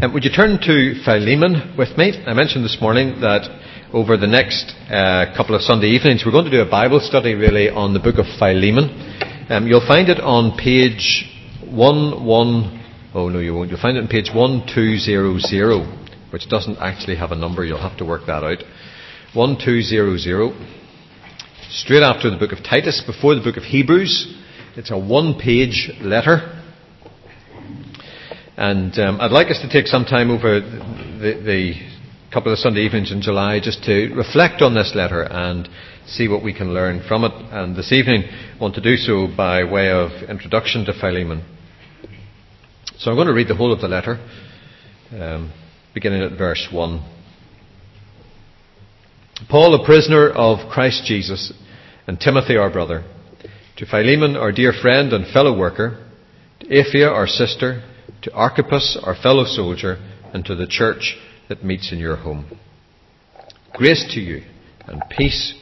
Um, would you turn to Philemon with me? I mentioned this morning that over the next uh, couple of Sunday evenings we're going to do a Bible study really on the book of Philemon. Um, you'll find it on page one one. Oh no, you won't. You'll find it on page one two zero zero, which doesn't actually have a number. You'll have to work that out. One two zero zero. Straight after the book of Titus, before the book of Hebrews. It's a one-page letter. And um, I'd like us to take some time over the, the, couple of Sunday evenings in July just to reflect on this letter and see what we can learn from it. And this evening, I want to do so by way of introduction to Philemon. So I'm going to read the whole of the letter, um, beginning at verse 1. Paul, a prisoner of Christ Jesus, and Timothy, our brother, to Philemon, our dear friend and fellow worker, to Apphia, our sister, to Archippus, our fellow soldier, and to the church that meets in your home. Grace to you and peace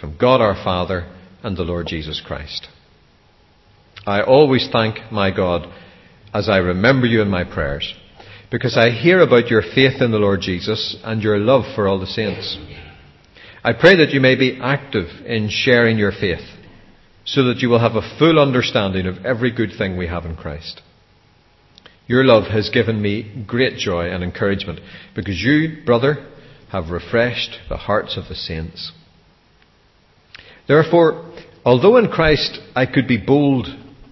from God our Father and the Lord Jesus Christ. I always thank my God as I remember you in my prayers, because I hear about your faith in the Lord Jesus and your love for all the saints. I pray that you may be active in sharing your faith, so that you will have a full understanding of every good thing we have in Christ. Your love has given me great joy and encouragement because you, brother, have refreshed the hearts of the saints. Therefore, although in Christ I could be bold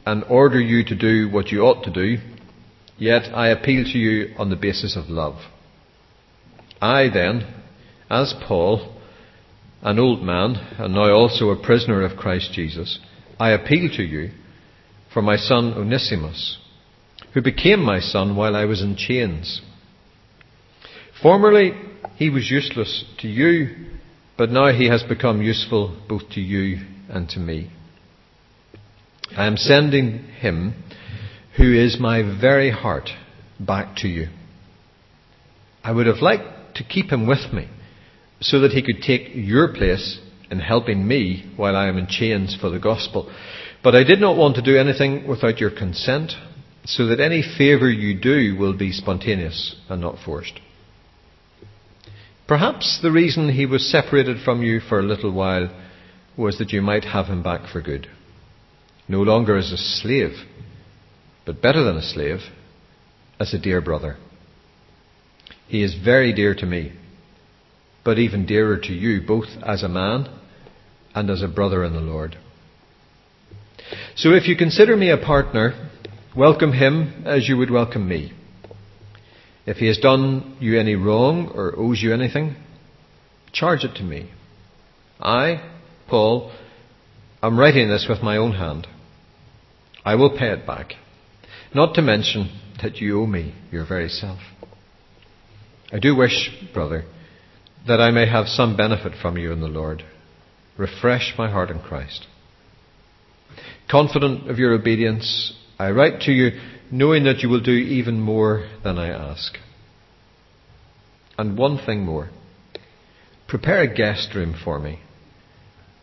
and order you to do what you ought to do, yet I appeal to you on the basis of love. I then, as Paul, an old man, and now also a prisoner of Christ Jesus, I appeal to you for my son Onesimus who became my son while I was in chains. Formerly he was useless to you, but now he has become useful both to you and to me. I am sending him, who is my very heart, back to you. I would have liked to keep him with me, so that he could take your place in helping me while I am in chains for the gospel. But I did not want to do anything without your consent so that any favour you do will be spontaneous and not forced. Perhaps the reason he was separated from you for a little while was that you might have him back for good. No longer as a slave, but better than a slave, as a dear brother. He is very dear to me, but even dearer to you, both as a man and as a brother in the Lord. So if you consider me a partner, Welcome him as you would welcome me. If he has done you any wrong or owes you anything, charge it to me. I, Paul, am writing this with my own hand. I will pay it back. Not to mention that you owe me your very self. I do wish, brother, that I may have some benefit from you in the Lord. Refresh my heart in Christ. Confident of your obedience, I write to you knowing that you will do even more than I ask. And one thing more. Prepare a guest room for me,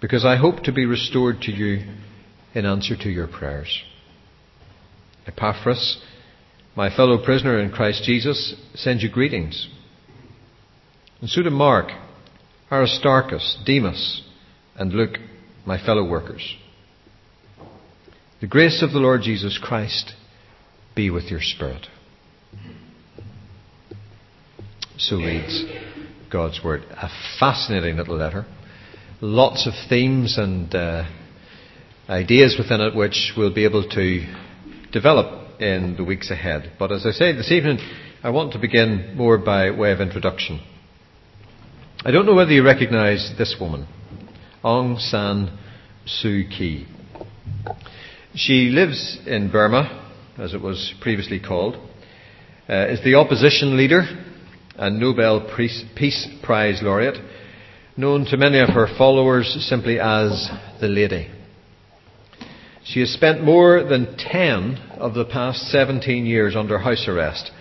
because I hope to be restored to you in answer to your prayers. Epaphras, my fellow prisoner in Christ Jesus, sends you greetings. And so do Mark, Aristarchus, Demas, and Luke, my fellow workers. The grace of the Lord Jesus Christ be with your spirit. So reads God's Word. A fascinating little letter. Lots of themes and uh, ideas within it which we'll be able to develop in the weeks ahead. But as I say this evening, I want to begin more by way of introduction. I don't know whether you recognize this woman, Aung San Suu Kyi. She lives in Burma, as it was previously called, uh, is the opposition leader and Nobel Peace Prize laureate, known to many of her followers simply as the Lady. She has spent more than 10 of the past 17 years under house arrest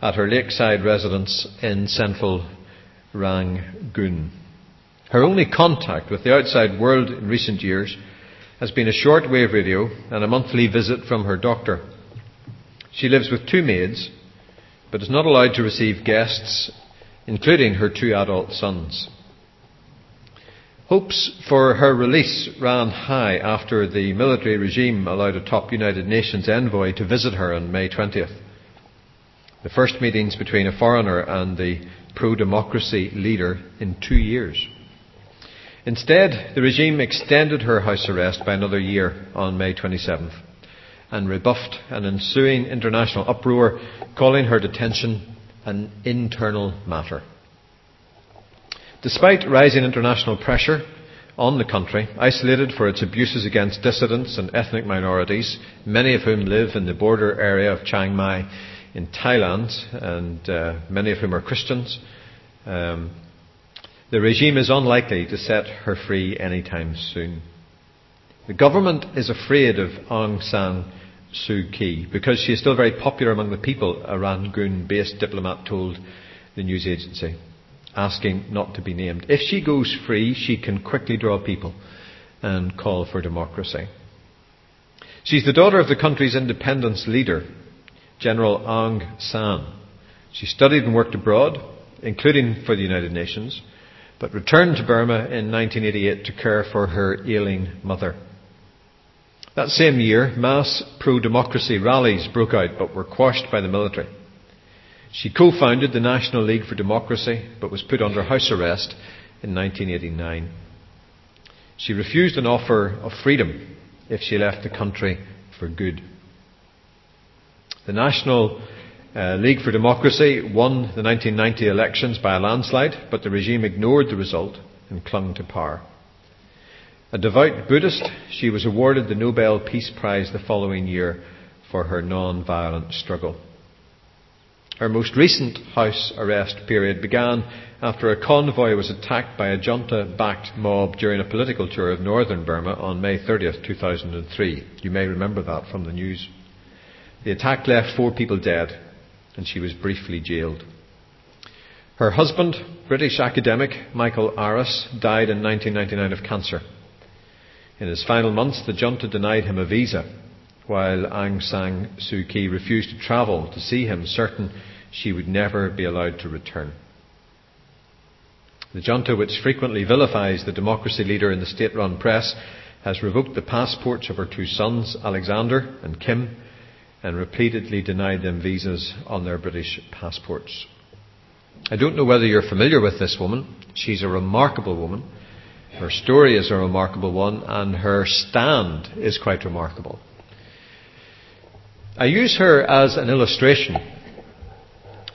at her lakeside residence in central Rangoon. Her only contact with the outside world in recent years has been a short-wave radio and a monthly visit from her doctor. She lives with two maids, but is not allowed to receive guests, including her two adult sons. Hopes for her release ran high after the military regime allowed a top United Nations envoy to visit her on May 20th. The first meetings between a foreigner and the pro democracy leader in two years. Instead, the regime extended her house arrest by another year on May 27th and rebuffed an ensuing international uproar, calling her detention an internal matter. Despite rising international pressure on the country, isolated for its abuses against dissidents and ethnic minorities, many of whom live in the border area of Chiang Mai in Thailand, and uh, many of whom are Christians, um, the regime is unlikely to set her free anytime soon. The government is afraid of Aung San Suu Kyi because she is still very popular among the people, a Rangoon based diplomat told the news agency, asking not to be named. If she goes free, she can quickly draw people and call for democracy. She's the daughter of the country's independence leader, General Aung San. She studied and worked abroad, including for the United Nations but returned to Burma in 1988 to care for her ailing mother. That same year, mass pro democracy rallies broke out but were quashed by the military. She co founded the National League for Democracy but was put under house arrest in 1989. She refused an offer of freedom if she left the country for good. The National uh, League for Democracy won the 1990 elections by a landslide, but the regime ignored the result and clung to power. A devout Buddhist, she was awarded the Nobel Peace Prize the following year for her non-violent struggle. Her most recent house arrest period began after a convoy was attacked by a junta-backed mob during a political tour of northern Burma on May 30th, 2003. You may remember that from the news. The attack left four people dead, and she was briefly jailed. Her husband, British academic Michael Aris, died in 1999 of cancer. In his final months, the junta denied him a visa, while Aung San Suu Kyi refused to travel to see him, certain she would never be allowed to return. The junta, which frequently vilifies the democracy leader in the state run press, has revoked the passports of her two sons, Alexander and Kim, and repeatedly denied them visas on their British passports. I don't know whether you're familiar with this woman. She's a remarkable woman. Her story is a remarkable one, and her stand is quite remarkable. I use her as an illustration.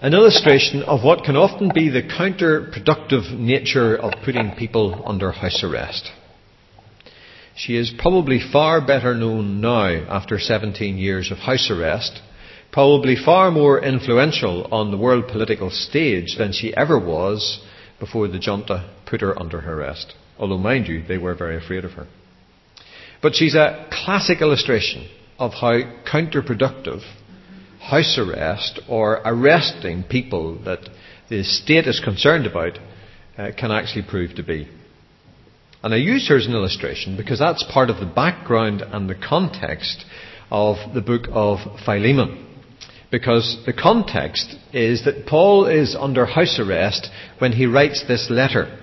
An illustration of what can often be the counterproductive nature of putting people under house arrest. She is probably far better known now after 17 years of house arrest, probably far more influential on the world political stage than she ever was before the junta put her under arrest. Although, mind you, they were very afraid of her. But she's a classic illustration of how counterproductive house arrest or arresting people that the state is concerned about uh, can actually prove to be. And I use her as an illustration because that's part of the background and the context of the book of Philemon. Because the context is that Paul is under house arrest when he writes this letter.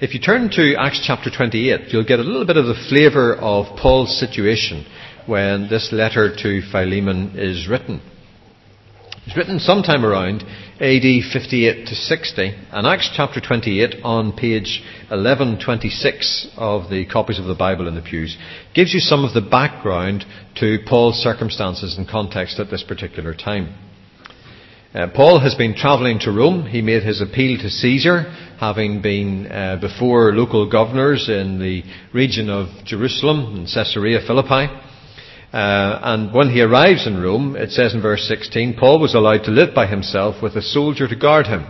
If you turn to Acts chapter 28, you'll get a little bit of the flavour of Paul's situation when this letter to Philemon is written. It's written sometime around AD 58 to 60, and Acts chapter 28 on page 1126 of the copies of the Bible in the pews gives you some of the background to Paul's circumstances and context at this particular time. Uh, Paul has been travelling to Rome. He made his appeal to Caesar, having been uh, before local governors in the region of Jerusalem and Caesarea Philippi. Uh, and when he arrives in Rome, it says in verse 16, Paul was allowed to live by himself with a soldier to guard him.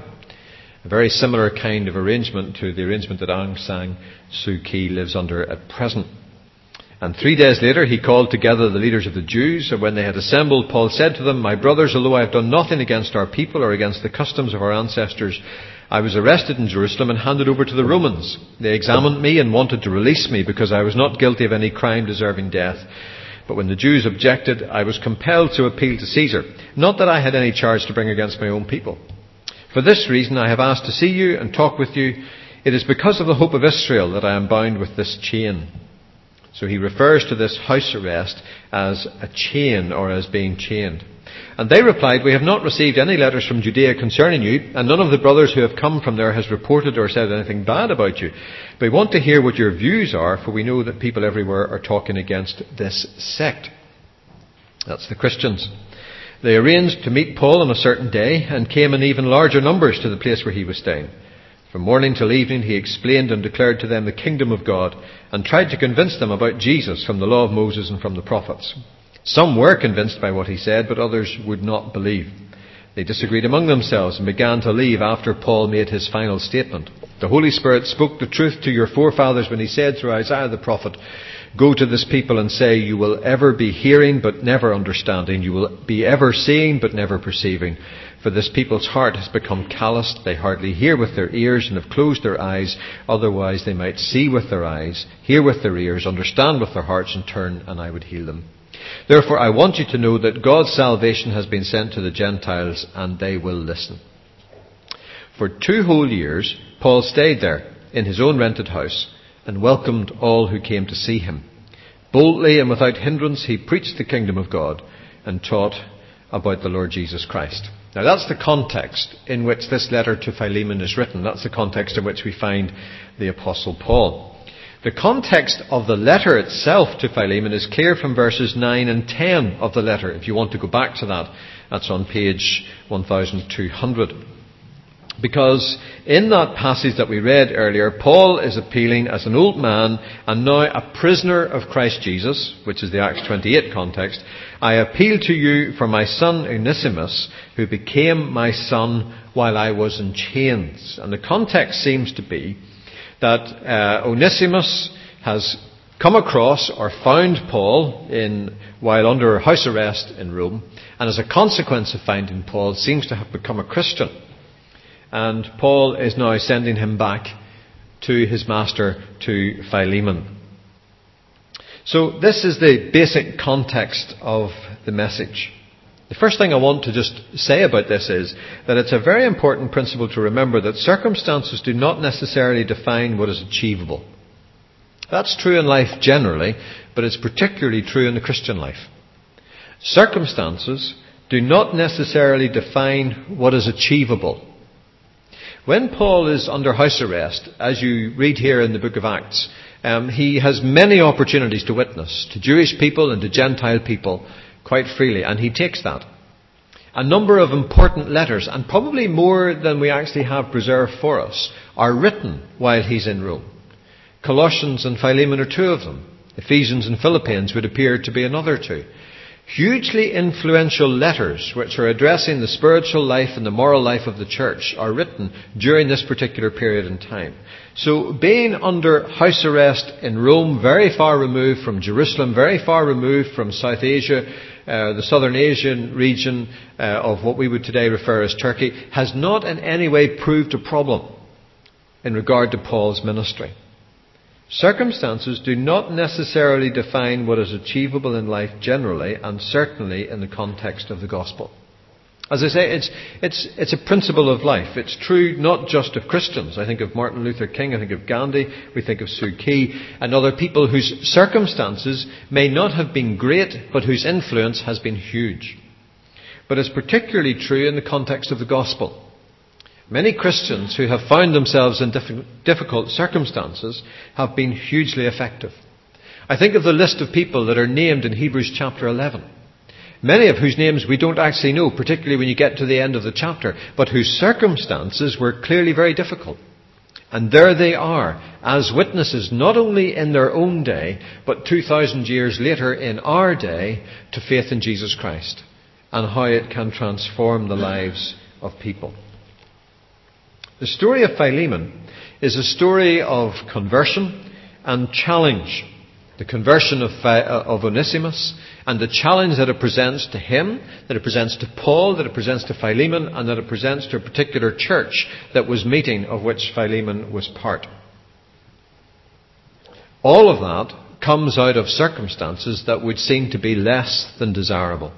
A very similar kind of arrangement to the arrangement that Aung San Suu Kyi lives under at present. And three days later, he called together the leaders of the Jews, and when they had assembled, Paul said to them, My brothers, although I have done nothing against our people or against the customs of our ancestors, I was arrested in Jerusalem and handed over to the Romans. They examined me and wanted to release me because I was not guilty of any crime deserving death. But when the Jews objected, I was compelled to appeal to Caesar. Not that I had any charge to bring against my own people. For this reason I have asked to see you and talk with you. It is because of the hope of Israel that I am bound with this chain. So he refers to this house arrest as a chain or as being chained. And they replied, We have not received any letters from Judea concerning you, and none of the brothers who have come from there has reported or said anything bad about you. But we want to hear what your views are, for we know that people everywhere are talking against this sect. That's the Christians. They arranged to meet Paul on a certain day and came in even larger numbers to the place where he was staying. From morning till evening he explained and declared to them the kingdom of God and tried to convince them about Jesus from the law of Moses and from the prophets. Some were convinced by what he said, but others would not believe. They disagreed among themselves and began to leave after Paul made his final statement. The Holy Spirit spoke the truth to your forefathers when he said through Isaiah the prophet, Go to this people and say, You will ever be hearing but never understanding. You will be ever seeing but never perceiving. For this people's heart has become calloused. They hardly hear with their ears and have closed their eyes. Otherwise they might see with their eyes, hear with their ears, understand with their hearts and turn and I would heal them. Therefore, I want you to know that God's salvation has been sent to the Gentiles and they will listen. For two whole years, Paul stayed there in his own rented house and welcomed all who came to see him. Boldly and without hindrance, he preached the kingdom of God and taught about the Lord Jesus Christ. Now that's the context in which this letter to Philemon is written. That's the context in which we find the Apostle Paul. The context of the letter itself to Philemon is clear from verses 9 and 10 of the letter. If you want to go back to that, that's on page 1200. Because in that passage that we read earlier, Paul is appealing as an old man and now a prisoner of Christ Jesus, which is the Acts 28 context. I appeal to you for my son Onesimus, who became my son while I was in chains. And the context seems to be that uh, Onesimus has come across or found Paul in, while under house arrest in Rome, and as a consequence of finding Paul, seems to have become a Christian. And Paul is now sending him back to his master, to Philemon. So this is the basic context of the message. The first thing I want to just say about this is that it's a very important principle to remember that circumstances do not necessarily define what is achievable. That's true in life generally, but it's particularly true in the Christian life. Circumstances do not necessarily define what is achievable. When Paul is under house arrest, as you read here in the book of Acts, um, he has many opportunities to witness to Jewish people and to Gentile people quite freely, and he takes that. A number of important letters, and probably more than we actually have preserved for us, are written while he's in Rome. Colossians and Philemon are two of them. Ephesians and Philippians would appear to be another two. Hugely influential letters which are addressing the spiritual life and the moral life of the church are written during this particular period in time. So being under house arrest in Rome, very far removed from Jerusalem, very far removed from South Asia, uh, the southern Asian region uh, of what we would today refer as Turkey, has not in any way proved a problem in regard to Paul's ministry. Circumstances do not necessarily define what is achievable in life generally, and certainly in the context of the gospel. As I say, it's, it's, it's a principle of life. It's true not just of Christians. I think of Martin Luther King, I think of Gandhi, we think of Suu Kyi, and other people whose circumstances may not have been great, but whose influence has been huge. But it's particularly true in the context of the gospel. Many Christians who have found themselves in difficult circumstances have been hugely effective. I think of the list of people that are named in Hebrews chapter 11 many of whose names we don't actually know, particularly when you get to the end of the chapter, but whose circumstances were clearly very difficult. And there they are, as witnesses, not only in their own day, but 2,000 years later in our day, to faith in Jesus Christ and how it can transform the lives of people. The story of Philemon is a story of conversion and challenge the conversion of, uh, of Onesimus, and the challenge that it presents to him, that it presents to Paul, that it presents to Philemon, and that it presents to a particular church that was meeting, of which Philemon was part. All of that comes out of circumstances that would seem to be less than desirable.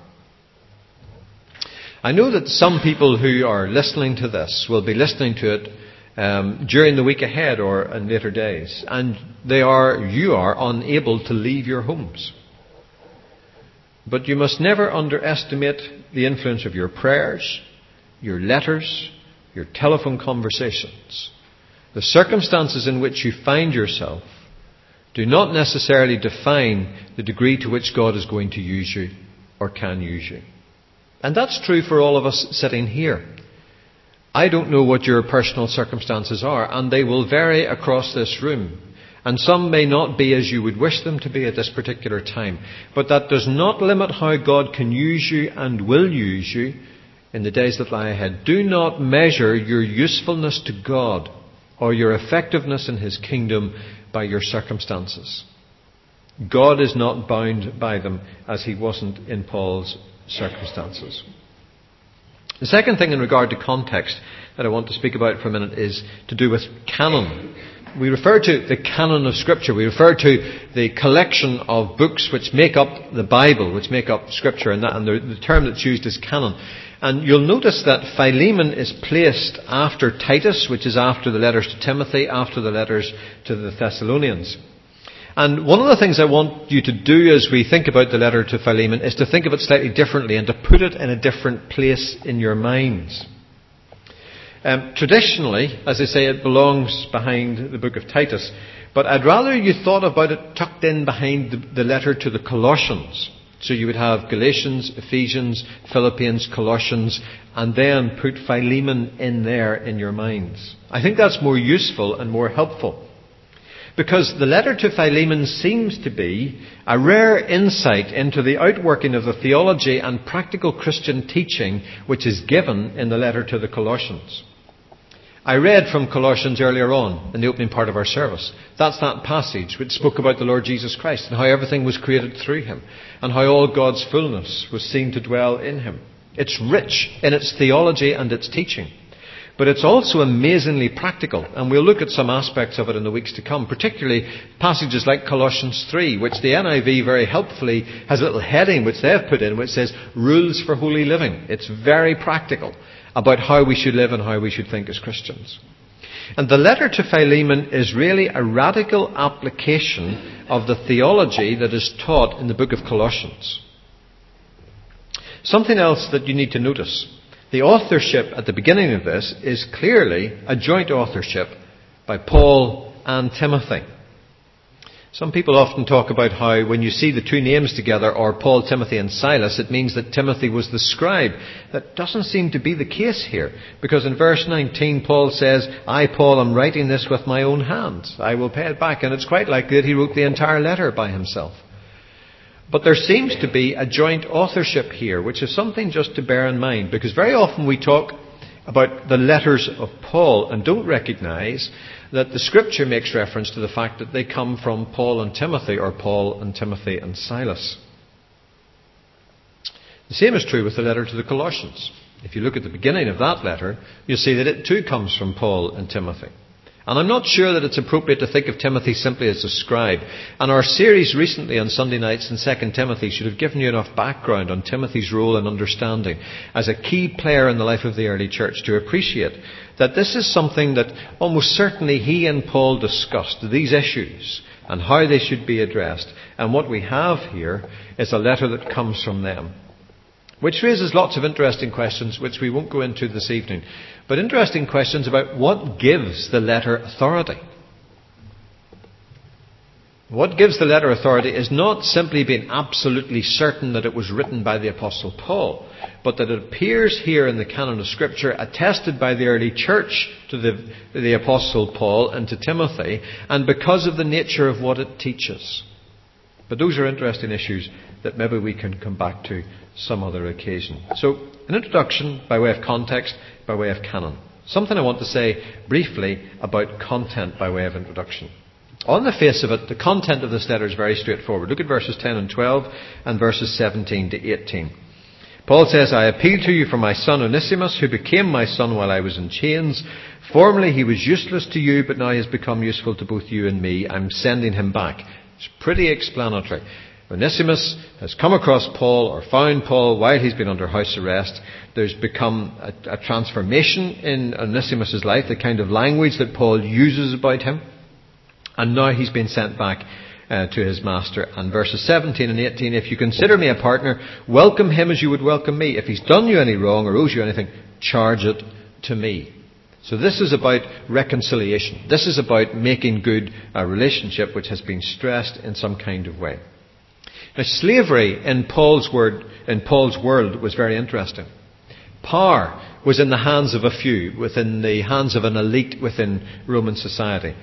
I know that some people who are listening to this will be listening to it um, during the week ahead or in later days, and they are, you are, unable to leave your homes. But you must never underestimate the influence of your prayers, your letters, your telephone conversations. The circumstances in which you find yourself do not necessarily define the degree to which God is going to use you or can use you. And that's true for all of us sitting here. I don't know what your personal circumstances are, and they will vary across this room. And some may not be as you would wish them to be at this particular time. But that does not limit how God can use you and will use you in the days that lie ahead. Do not measure your usefulness to God or your effectiveness in His kingdom by your circumstances. God is not bound by them as He wasn't in Paul's circumstances. The second thing in regard to context that I want to speak about for a minute is to do with canon. We refer to the canon of Scripture. We refer to the collection of books which make up the Bible, which make up Scripture, and, that, and the, the term that's used is canon. And you'll notice that Philemon is placed after Titus, which is after the letters to Timothy, after the letters to the Thessalonians. And one of the things I want you to do as we think about the letter to Philemon is to think of it slightly differently and to put it in a different place in your minds. Um, traditionally, as I say, it belongs behind the book of Titus, but I'd rather you thought about it tucked in behind the, the letter to the Colossians. So you would have Galatians, Ephesians, Philippians, Colossians, and then put Philemon in there in your minds. I think that's more useful and more helpful. Because the letter to Philemon seems to be a rare insight into the outworking of the theology and practical Christian teaching which is given in the letter to the Colossians. I read from Colossians earlier on in the opening part of our service. That's that passage which spoke about the Lord Jesus Christ and how everything was created through him and how all God's fullness was seen to dwell in him. It's rich in its theology and its teaching. But it's also amazingly practical, and we'll look at some aspects of it in the weeks to come, particularly passages like Colossians 3, which the NIV very helpfully has a little heading which they've put in which says Rules for Holy Living. It's very practical about how we should live and how we should think as Christians. And the letter to Philemon is really a radical application of the theology that is taught in the book of Colossians. Something else that you need to notice the authorship at the beginning of this is clearly a joint authorship by Paul and Timothy. Some people often talk about how when you see the two names together, or Paul, Timothy, and Silas, it means that Timothy was the scribe. That doesn't seem to be the case here, because in verse 19, Paul says, I, Paul, am writing this with my own hands. I will pay it back. And it's quite likely that he wrote the entire letter by himself. But there seems to be a joint authorship here, which is something just to bear in mind, because very often we talk about the letters of Paul and don't recognize that the scripture makes reference to the fact that they come from Paul and Timothy or Paul and Timothy and Silas. The same is true with the letter to the Colossians. If you look at the beginning of that letter, you'll see that it too comes from Paul and Timothy. And I'm not sure that it's appropriate to think of Timothy simply as a scribe. And our series recently on Sunday nights in 2 Timothy should have given you enough background on Timothy's role and understanding as a key player in the life of the early church to appreciate that this is something that almost certainly he and Paul discussed, these issues and how they should be addressed. And what we have here is a letter that comes from them. Which raises lots of interesting questions, which we won't go into this evening. But interesting questions about what gives the letter authority. What gives the letter authority is not simply being absolutely certain that it was written by the Apostle Paul, but that it appears here in the canon of Scripture, attested by the early church to the, the Apostle Paul and to Timothy, and because of the nature of what it teaches. But those are interesting issues that maybe we can come back to some other occasion. So, an introduction by way of context, by way of canon. Something I want to say briefly about content by way of introduction. On the face of it, the content of this letter is very straightforward. Look at verses 10 and 12 and verses 17 to 18. Paul says, I appeal to you for my son Onesimus, who became my son while I was in chains. Formerly he was useless to you, but now he has become useful to both you and me. I'm sending him back. It's pretty explanatory. Onesimus has come across Paul or found Paul while he's been under house arrest. There's become a, a transformation in Onesimus' life, the kind of language that Paul uses about him. And now he's been sent back uh, to his master. And verses 17 and 18, if you consider me a partner, welcome him as you would welcome me. If he's done you any wrong or owes you anything, charge it to me. So this is about reconciliation. This is about making good a relationship which has been stressed in some kind of way. Now, slavery in Paul's word, in Paul's world was very interesting. Power was in the hands of a few, within the hands of an elite within Roman society.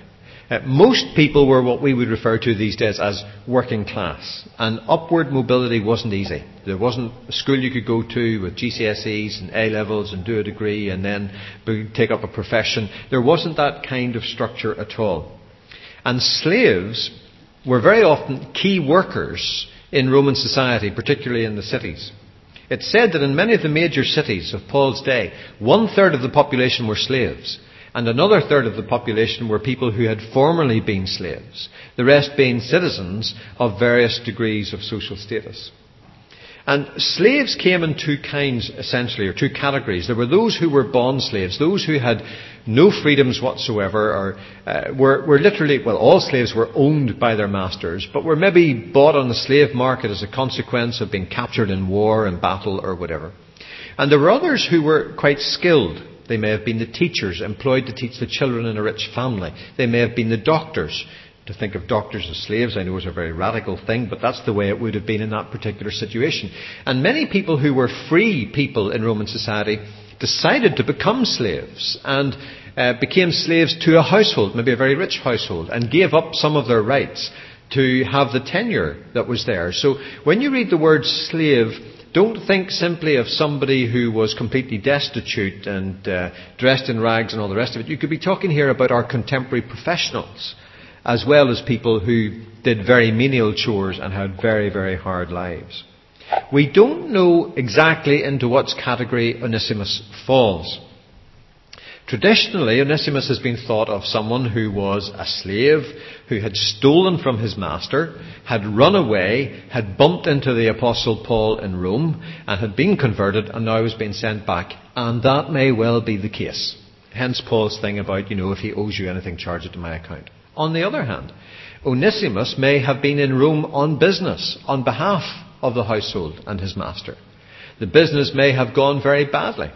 Uh, most people were what we would refer to these days as working class, and upward mobility wasn't easy. There wasn't a school you could go to with GCSEs and A levels and do a degree and then take up a profession. There wasn't that kind of structure at all. And slaves were very often key workers in Roman society, particularly in the cities. It's said that in many of the major cities of Paul's day, one third of the population were slaves and another third of the population were people who had formerly been slaves, the rest being citizens of various degrees of social status. And slaves came in two kinds, essentially, or two categories. There were those who were bond slaves, those who had no freedoms whatsoever, or uh, were, were literally, well, all slaves were owned by their masters, but were maybe bought on the slave market as a consequence of being captured in war and battle or whatever. And there were others who were quite skilled. They may have been the teachers employed to teach the children in a rich family. They may have been the doctors. To think of doctors as slaves, I know is a very radical thing, but that's the way it would have been in that particular situation. And many people who were free people in Roman society decided to become slaves and uh, became slaves to a household, maybe a very rich household, and gave up some of their rights to have the tenure that was there. So when you read the word slave, don't think simply of somebody who was completely destitute and uh, dressed in rags and all the rest of it. You could be talking here about our contemporary professionals, as well as people who did very menial chores and had very, very hard lives. We don't know exactly into what category Onesimus falls. Traditionally, Onesimus has been thought of someone who was a slave, who had stolen from his master, had run away, had bumped into the Apostle Paul in Rome, and had been converted, and now was being sent back. And that may well be the case. Hence Paul's thing about, you know, if he owes you anything, charge it to my account. On the other hand, Onesimus may have been in Rome on business, on behalf of the household and his master. The business may have gone very badly.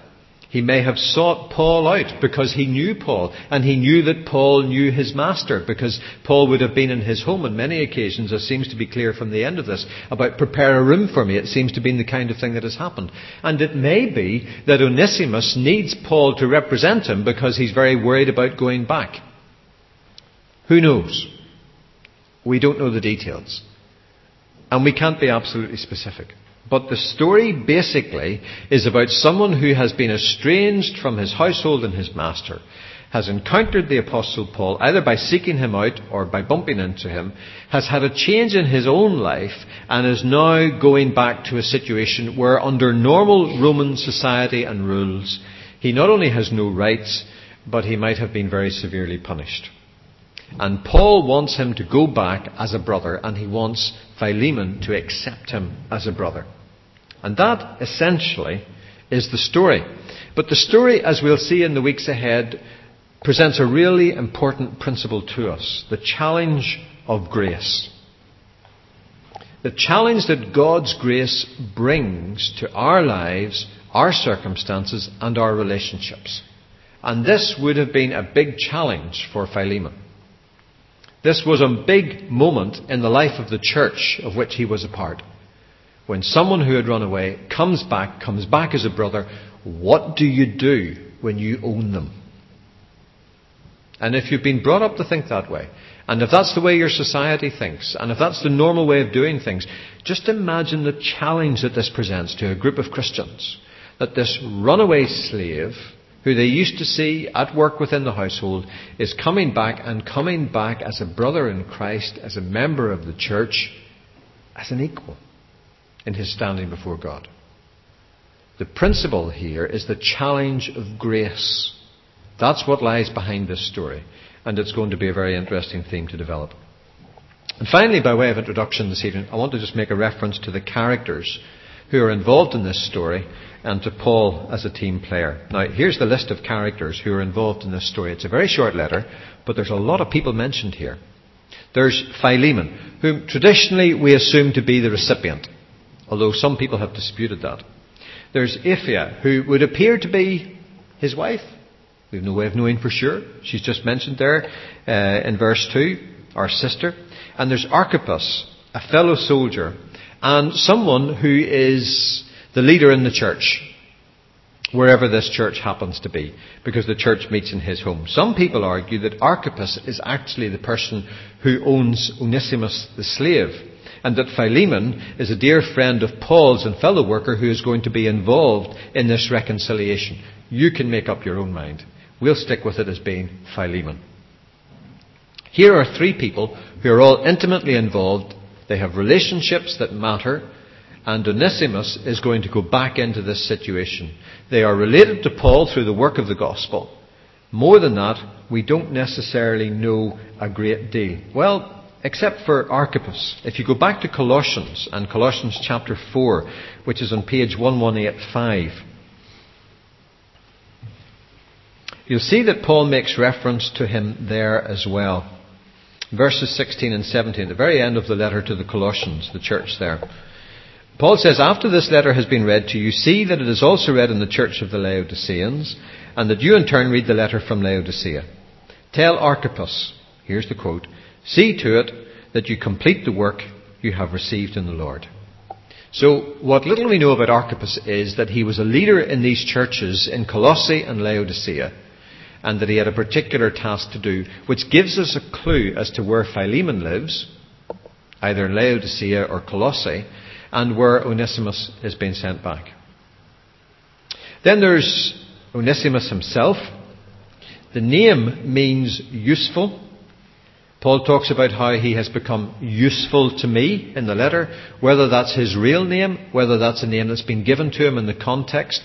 He may have sought Paul out because he knew Paul, and he knew that Paul knew his master, because Paul would have been in his home on many occasions, as seems to be clear from the end of this, about prepare a room for me. It seems to be the kind of thing that has happened. And it may be that Onesimus needs Paul to represent him because he's very worried about going back. Who knows? We don't know the details. And we can't be absolutely specific. But the story basically is about someone who has been estranged from his household and his master, has encountered the Apostle Paul either by seeking him out or by bumping into him, has had a change in his own life, and is now going back to a situation where, under normal Roman society and rules, he not only has no rights, but he might have been very severely punished. And Paul wants him to go back as a brother, and he wants Philemon to accept him as a brother. And that essentially is the story. But the story, as we'll see in the weeks ahead, presents a really important principle to us the challenge of grace. The challenge that God's grace brings to our lives, our circumstances, and our relationships. And this would have been a big challenge for Philemon. This was a big moment in the life of the church of which he was a part. When someone who had run away comes back, comes back as a brother, what do you do when you own them? And if you've been brought up to think that way, and if that's the way your society thinks, and if that's the normal way of doing things, just imagine the challenge that this presents to a group of Christians. That this runaway slave, who they used to see at work within the household, is coming back and coming back as a brother in Christ, as a member of the church, as an equal in his standing before God. The principle here is the challenge of grace. That's what lies behind this story, and it's going to be a very interesting theme to develop. And finally, by way of introduction this evening, I want to just make a reference to the characters who are involved in this story and to Paul as a team player. Now, here's the list of characters who are involved in this story. It's a very short letter, but there's a lot of people mentioned here. There's Philemon, whom traditionally we assume to be the recipient, although some people have disputed that. There's Apphia, who would appear to be his wife. We have no way of knowing for sure. She's just mentioned there uh, in verse 2, our sister. And there's Archippus, a fellow soldier, and someone who is the leader in the church, wherever this church happens to be, because the church meets in his home. Some people argue that Archippus is actually the person who owns Onesimus the slave, and that Philemon is a dear friend of Paul's and fellow worker who is going to be involved in this reconciliation. You can make up your own mind. We'll stick with it as being Philemon. Here are three people who are all intimately involved. They have relationships that matter, and Onesimus is going to go back into this situation. They are related to Paul through the work of the gospel. More than that, we don't necessarily know a great deal. Well, except for Archippus. If you go back to Colossians and Colossians chapter 4, which is on page 1185, you'll see that Paul makes reference to him there as well. Verses 16 and 17, the very end of the letter to the Colossians, the church there. Paul says, After this letter has been read to you, see that it is also read in the church of the Laodiceans, and that you in turn read the letter from Laodicea. Tell Archippus, here's the quote, see to it that you complete the work you have received in the Lord. So, what little we know about Archippus is that he was a leader in these churches in Colossae and Laodicea, and that he had a particular task to do, which gives us a clue as to where Philemon lives, either in Laodicea or Colossae, and where Onesimus is being sent back. Then there's Onesimus himself. The name means useful. Paul talks about how he has become useful to me in the letter, whether that's his real name, whether that's a name that's been given to him in the context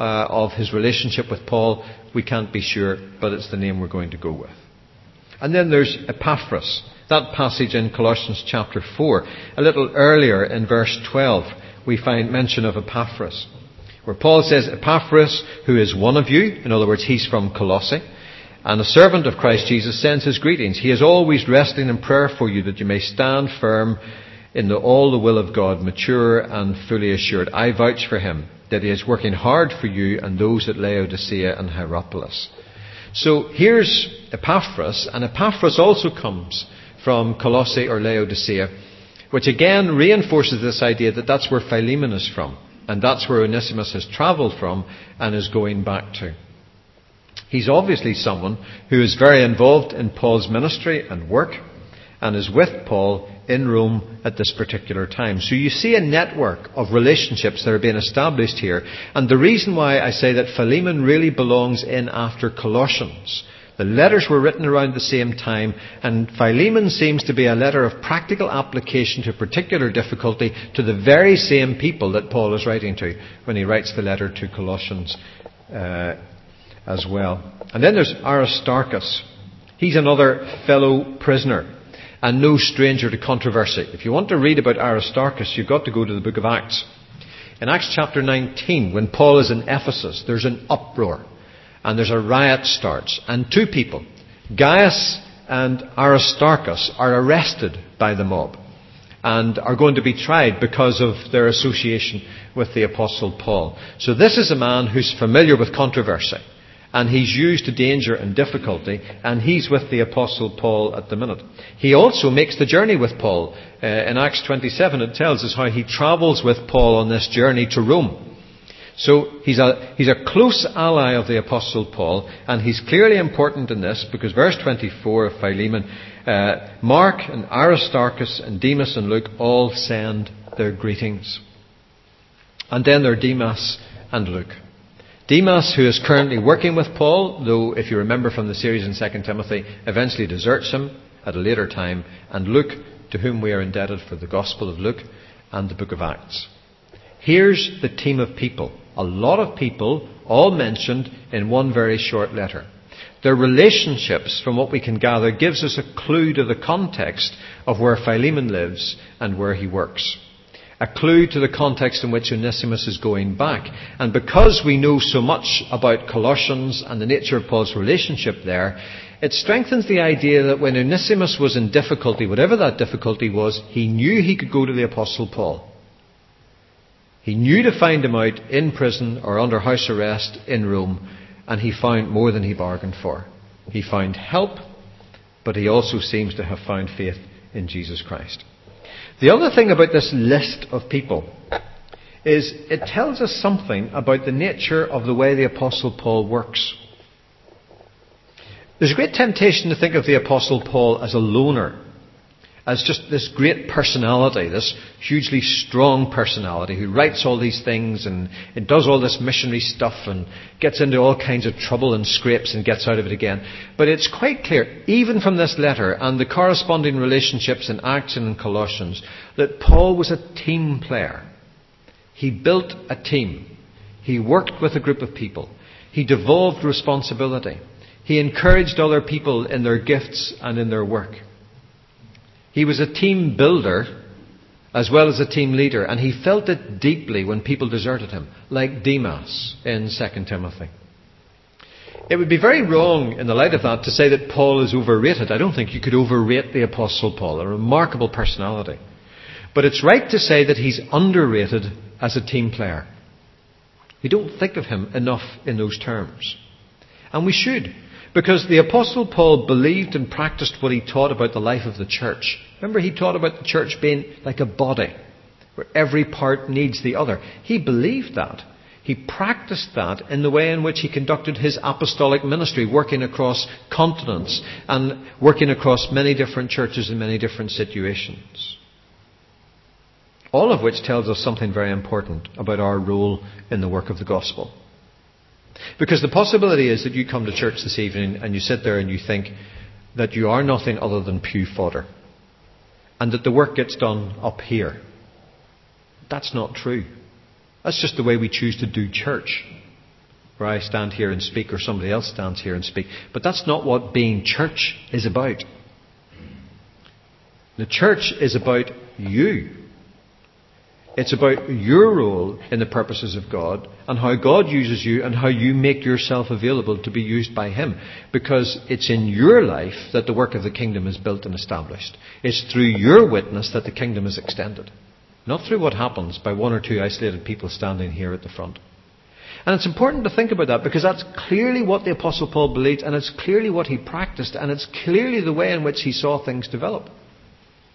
uh, of his relationship with Paul, we can't be sure, but it's the name we're going to go with. And then there's Epaphras. That passage in Colossians chapter 4. A little earlier in verse 12, we find mention of Epaphras, where Paul says, Epaphras, who is one of you, in other words, he's from Colossae, and a servant of Christ Jesus, sends his greetings. He is always wrestling in prayer for you that you may stand firm in the, all the will of God, mature and fully assured. I vouch for him that he is working hard for you and those at Laodicea and Hierapolis. So here's Epaphras, and Epaphras also comes from Colossae or Laodicea, which again reinforces this idea that that's where Philemon is from, and that's where Onesimus has travelled from and is going back to. He's obviously someone who is very involved in Paul's ministry and work, and is with Paul in Rome at this particular time. So you see a network of relationships that are being established here. And the reason why I say that Philemon really belongs in after Colossians the letters were written around the same time, and Philemon seems to be a letter of practical application to particular difficulty to the very same people that Paul is writing to when he writes the letter to Colossians uh, as well. And then there's Aristarchus. He's another fellow prisoner and no stranger to controversy. If you want to read about Aristarchus, you've got to go to the book of Acts. In Acts chapter 19, when Paul is in Ephesus, there's an uproar and there's a riot starts, and two people, Gaius and Aristarchus, are arrested by the mob and are going to be tried because of their association with the Apostle Paul. So this is a man who's familiar with controversy. And he's used to danger and difficulty, and he's with the Apostle Paul at the minute. He also makes the journey with Paul. Uh, in Acts 27, it tells us how he travels with Paul on this journey to Rome. So he's a, he's a close ally of the Apostle Paul, and he's clearly important in this because verse 24 of Philemon, uh, Mark and Aristarchus and Demas and Luke all send their greetings. And then there are Demas and Luke. Demas, who is currently working with Paul, though if you remember from the series in 2 Timothy, eventually deserts him at a later time, and Luke, to whom we are indebted for the Gospel of Luke and the book of Acts. Here's the team of people a lot of people, all mentioned in one very short letter. Their relationships, from what we can gather, gives us a clue to the context of where Philemon lives and where he works. A clue to the context in which Onesimus is going back. And because we know so much about Colossians and the nature of Paul's relationship there, it strengthens the idea that when Onesimus was in difficulty, whatever that difficulty was, he knew he could go to the Apostle Paul. He knew to find him out in prison or under house arrest in Rome, and he found more than he bargained for. He found help, but he also seems to have found faith in Jesus Christ. The other thing about this list of people is it tells us something about the nature of the way the Apostle Paul works. There's a great temptation to think of the Apostle Paul as a loner, as just this great personality, this hugely strong personality who writes all these things and, and does all this missionary stuff and gets into all kinds of trouble and scrapes and gets out of it again. But it's quite clear, even from this letter and the corresponding relationships in Acts and in Colossians, that Paul was a team player. He built a team. He worked with a group of people. He devolved responsibility. He encouraged other people in their gifts and in their work. He was a team builder as well as a team leader, and he felt it deeply when people deserted him, like Demas in 2 Timothy. It would be very wrong in the light of that to say that Paul is overrated. I don't think you could overrate the Apostle Paul, a remarkable personality. But it's right to say that he's underrated as a team player. We don't think of him enough in those terms. And we should. Because the Apostle Paul believed and practiced what he taught about the life of the church. Remember, he taught about the church being like a body, where every part needs the other. He believed that. He practiced that in the way in which he conducted his apostolic ministry, working across continents and working across many different churches in many different situations. All of which tells us something very important about our role in the work of the gospel. Because the possibility is that you come to church this evening and you sit there and you think that you are nothing other than pew fodder. And that the work gets done up here. That's not true. That's just the way we choose to do church. Where I stand here and speak or somebody else stands here and speak. But that's not what being church is about. The church is about you. It's about your role in the purposes of God and how God uses you and how you make yourself available to be used by Him. Because it's in your life that the work of the kingdom is built and established. It's through your witness that the kingdom is extended. Not through what happens by one or two isolated people standing here at the front. And it's important to think about that because that's clearly what the Apostle Paul believed and it's clearly what he practiced and it's clearly the way in which he saw things develop.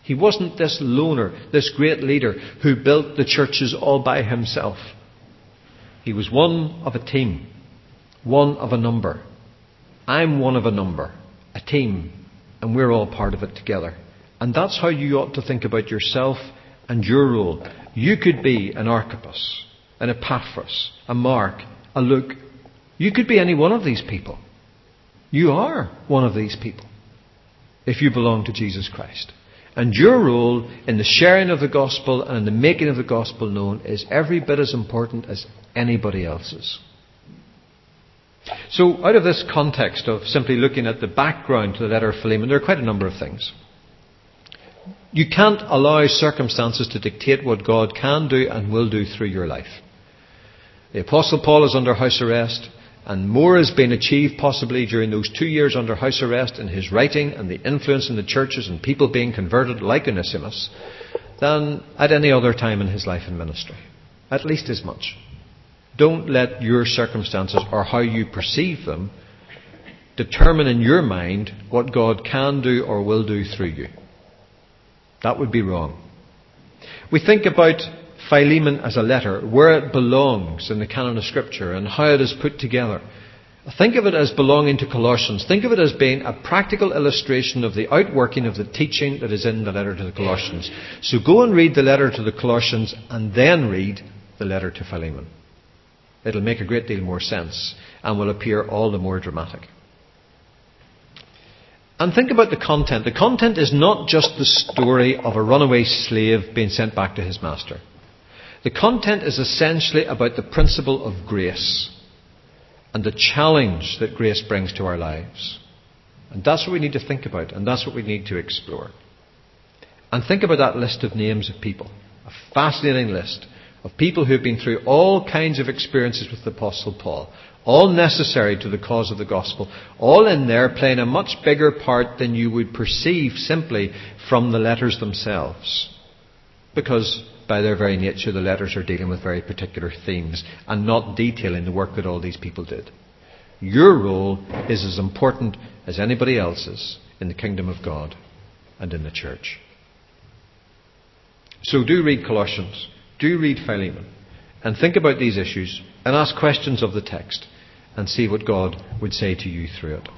He wasn't this loner, this great leader who built the churches all by himself. He was one of a team, one of a number. I'm one of a number, a team, and we're all part of it together. And that's how you ought to think about yourself and your role. You could be an Archippus, an Epaphras, a Mark, a Luke. You could be any one of these people. You are one of these people if you belong to Jesus Christ. And your role in the sharing of the gospel and in the making of the gospel known is every bit as important as anybody else's. So, out of this context of simply looking at the background to the letter of Philemon, there are quite a number of things. You can't allow circumstances to dictate what God can do and will do through your life. The Apostle Paul is under house arrest. And more has been achieved possibly during those two years under house arrest in his writing and the influence in the churches and people being converted like Onesimus than at any other time in his life and ministry. At least as much. Don't let your circumstances or how you perceive them determine in your mind what God can do or will do through you. That would be wrong. We think about Philemon as a letter, where it belongs in the canon of Scripture and how it is put together. Think of it as belonging to Colossians. Think of it as being a practical illustration of the outworking of the teaching that is in the letter to the Colossians. So go and read the letter to the Colossians and then read the letter to Philemon. It'll make a great deal more sense and will appear all the more dramatic. And think about the content. The content is not just the story of a runaway slave being sent back to his master. The content is essentially about the principle of grace and the challenge that grace brings to our lives. And that's what we need to think about, and that's what we need to explore. And think about that list of names of people. A fascinating list of people who have been through all kinds of experiences with the Apostle Paul, all necessary to the cause of the gospel, all in there playing a much bigger part than you would perceive simply from the letters themselves. Because by their very nature, the letters are dealing with very particular themes and not detailing the work that all these people did. Your role is as important as anybody else's in the kingdom of God and in the church. So do read Colossians, do read Philemon, and think about these issues and ask questions of the text and see what God would say to you through it.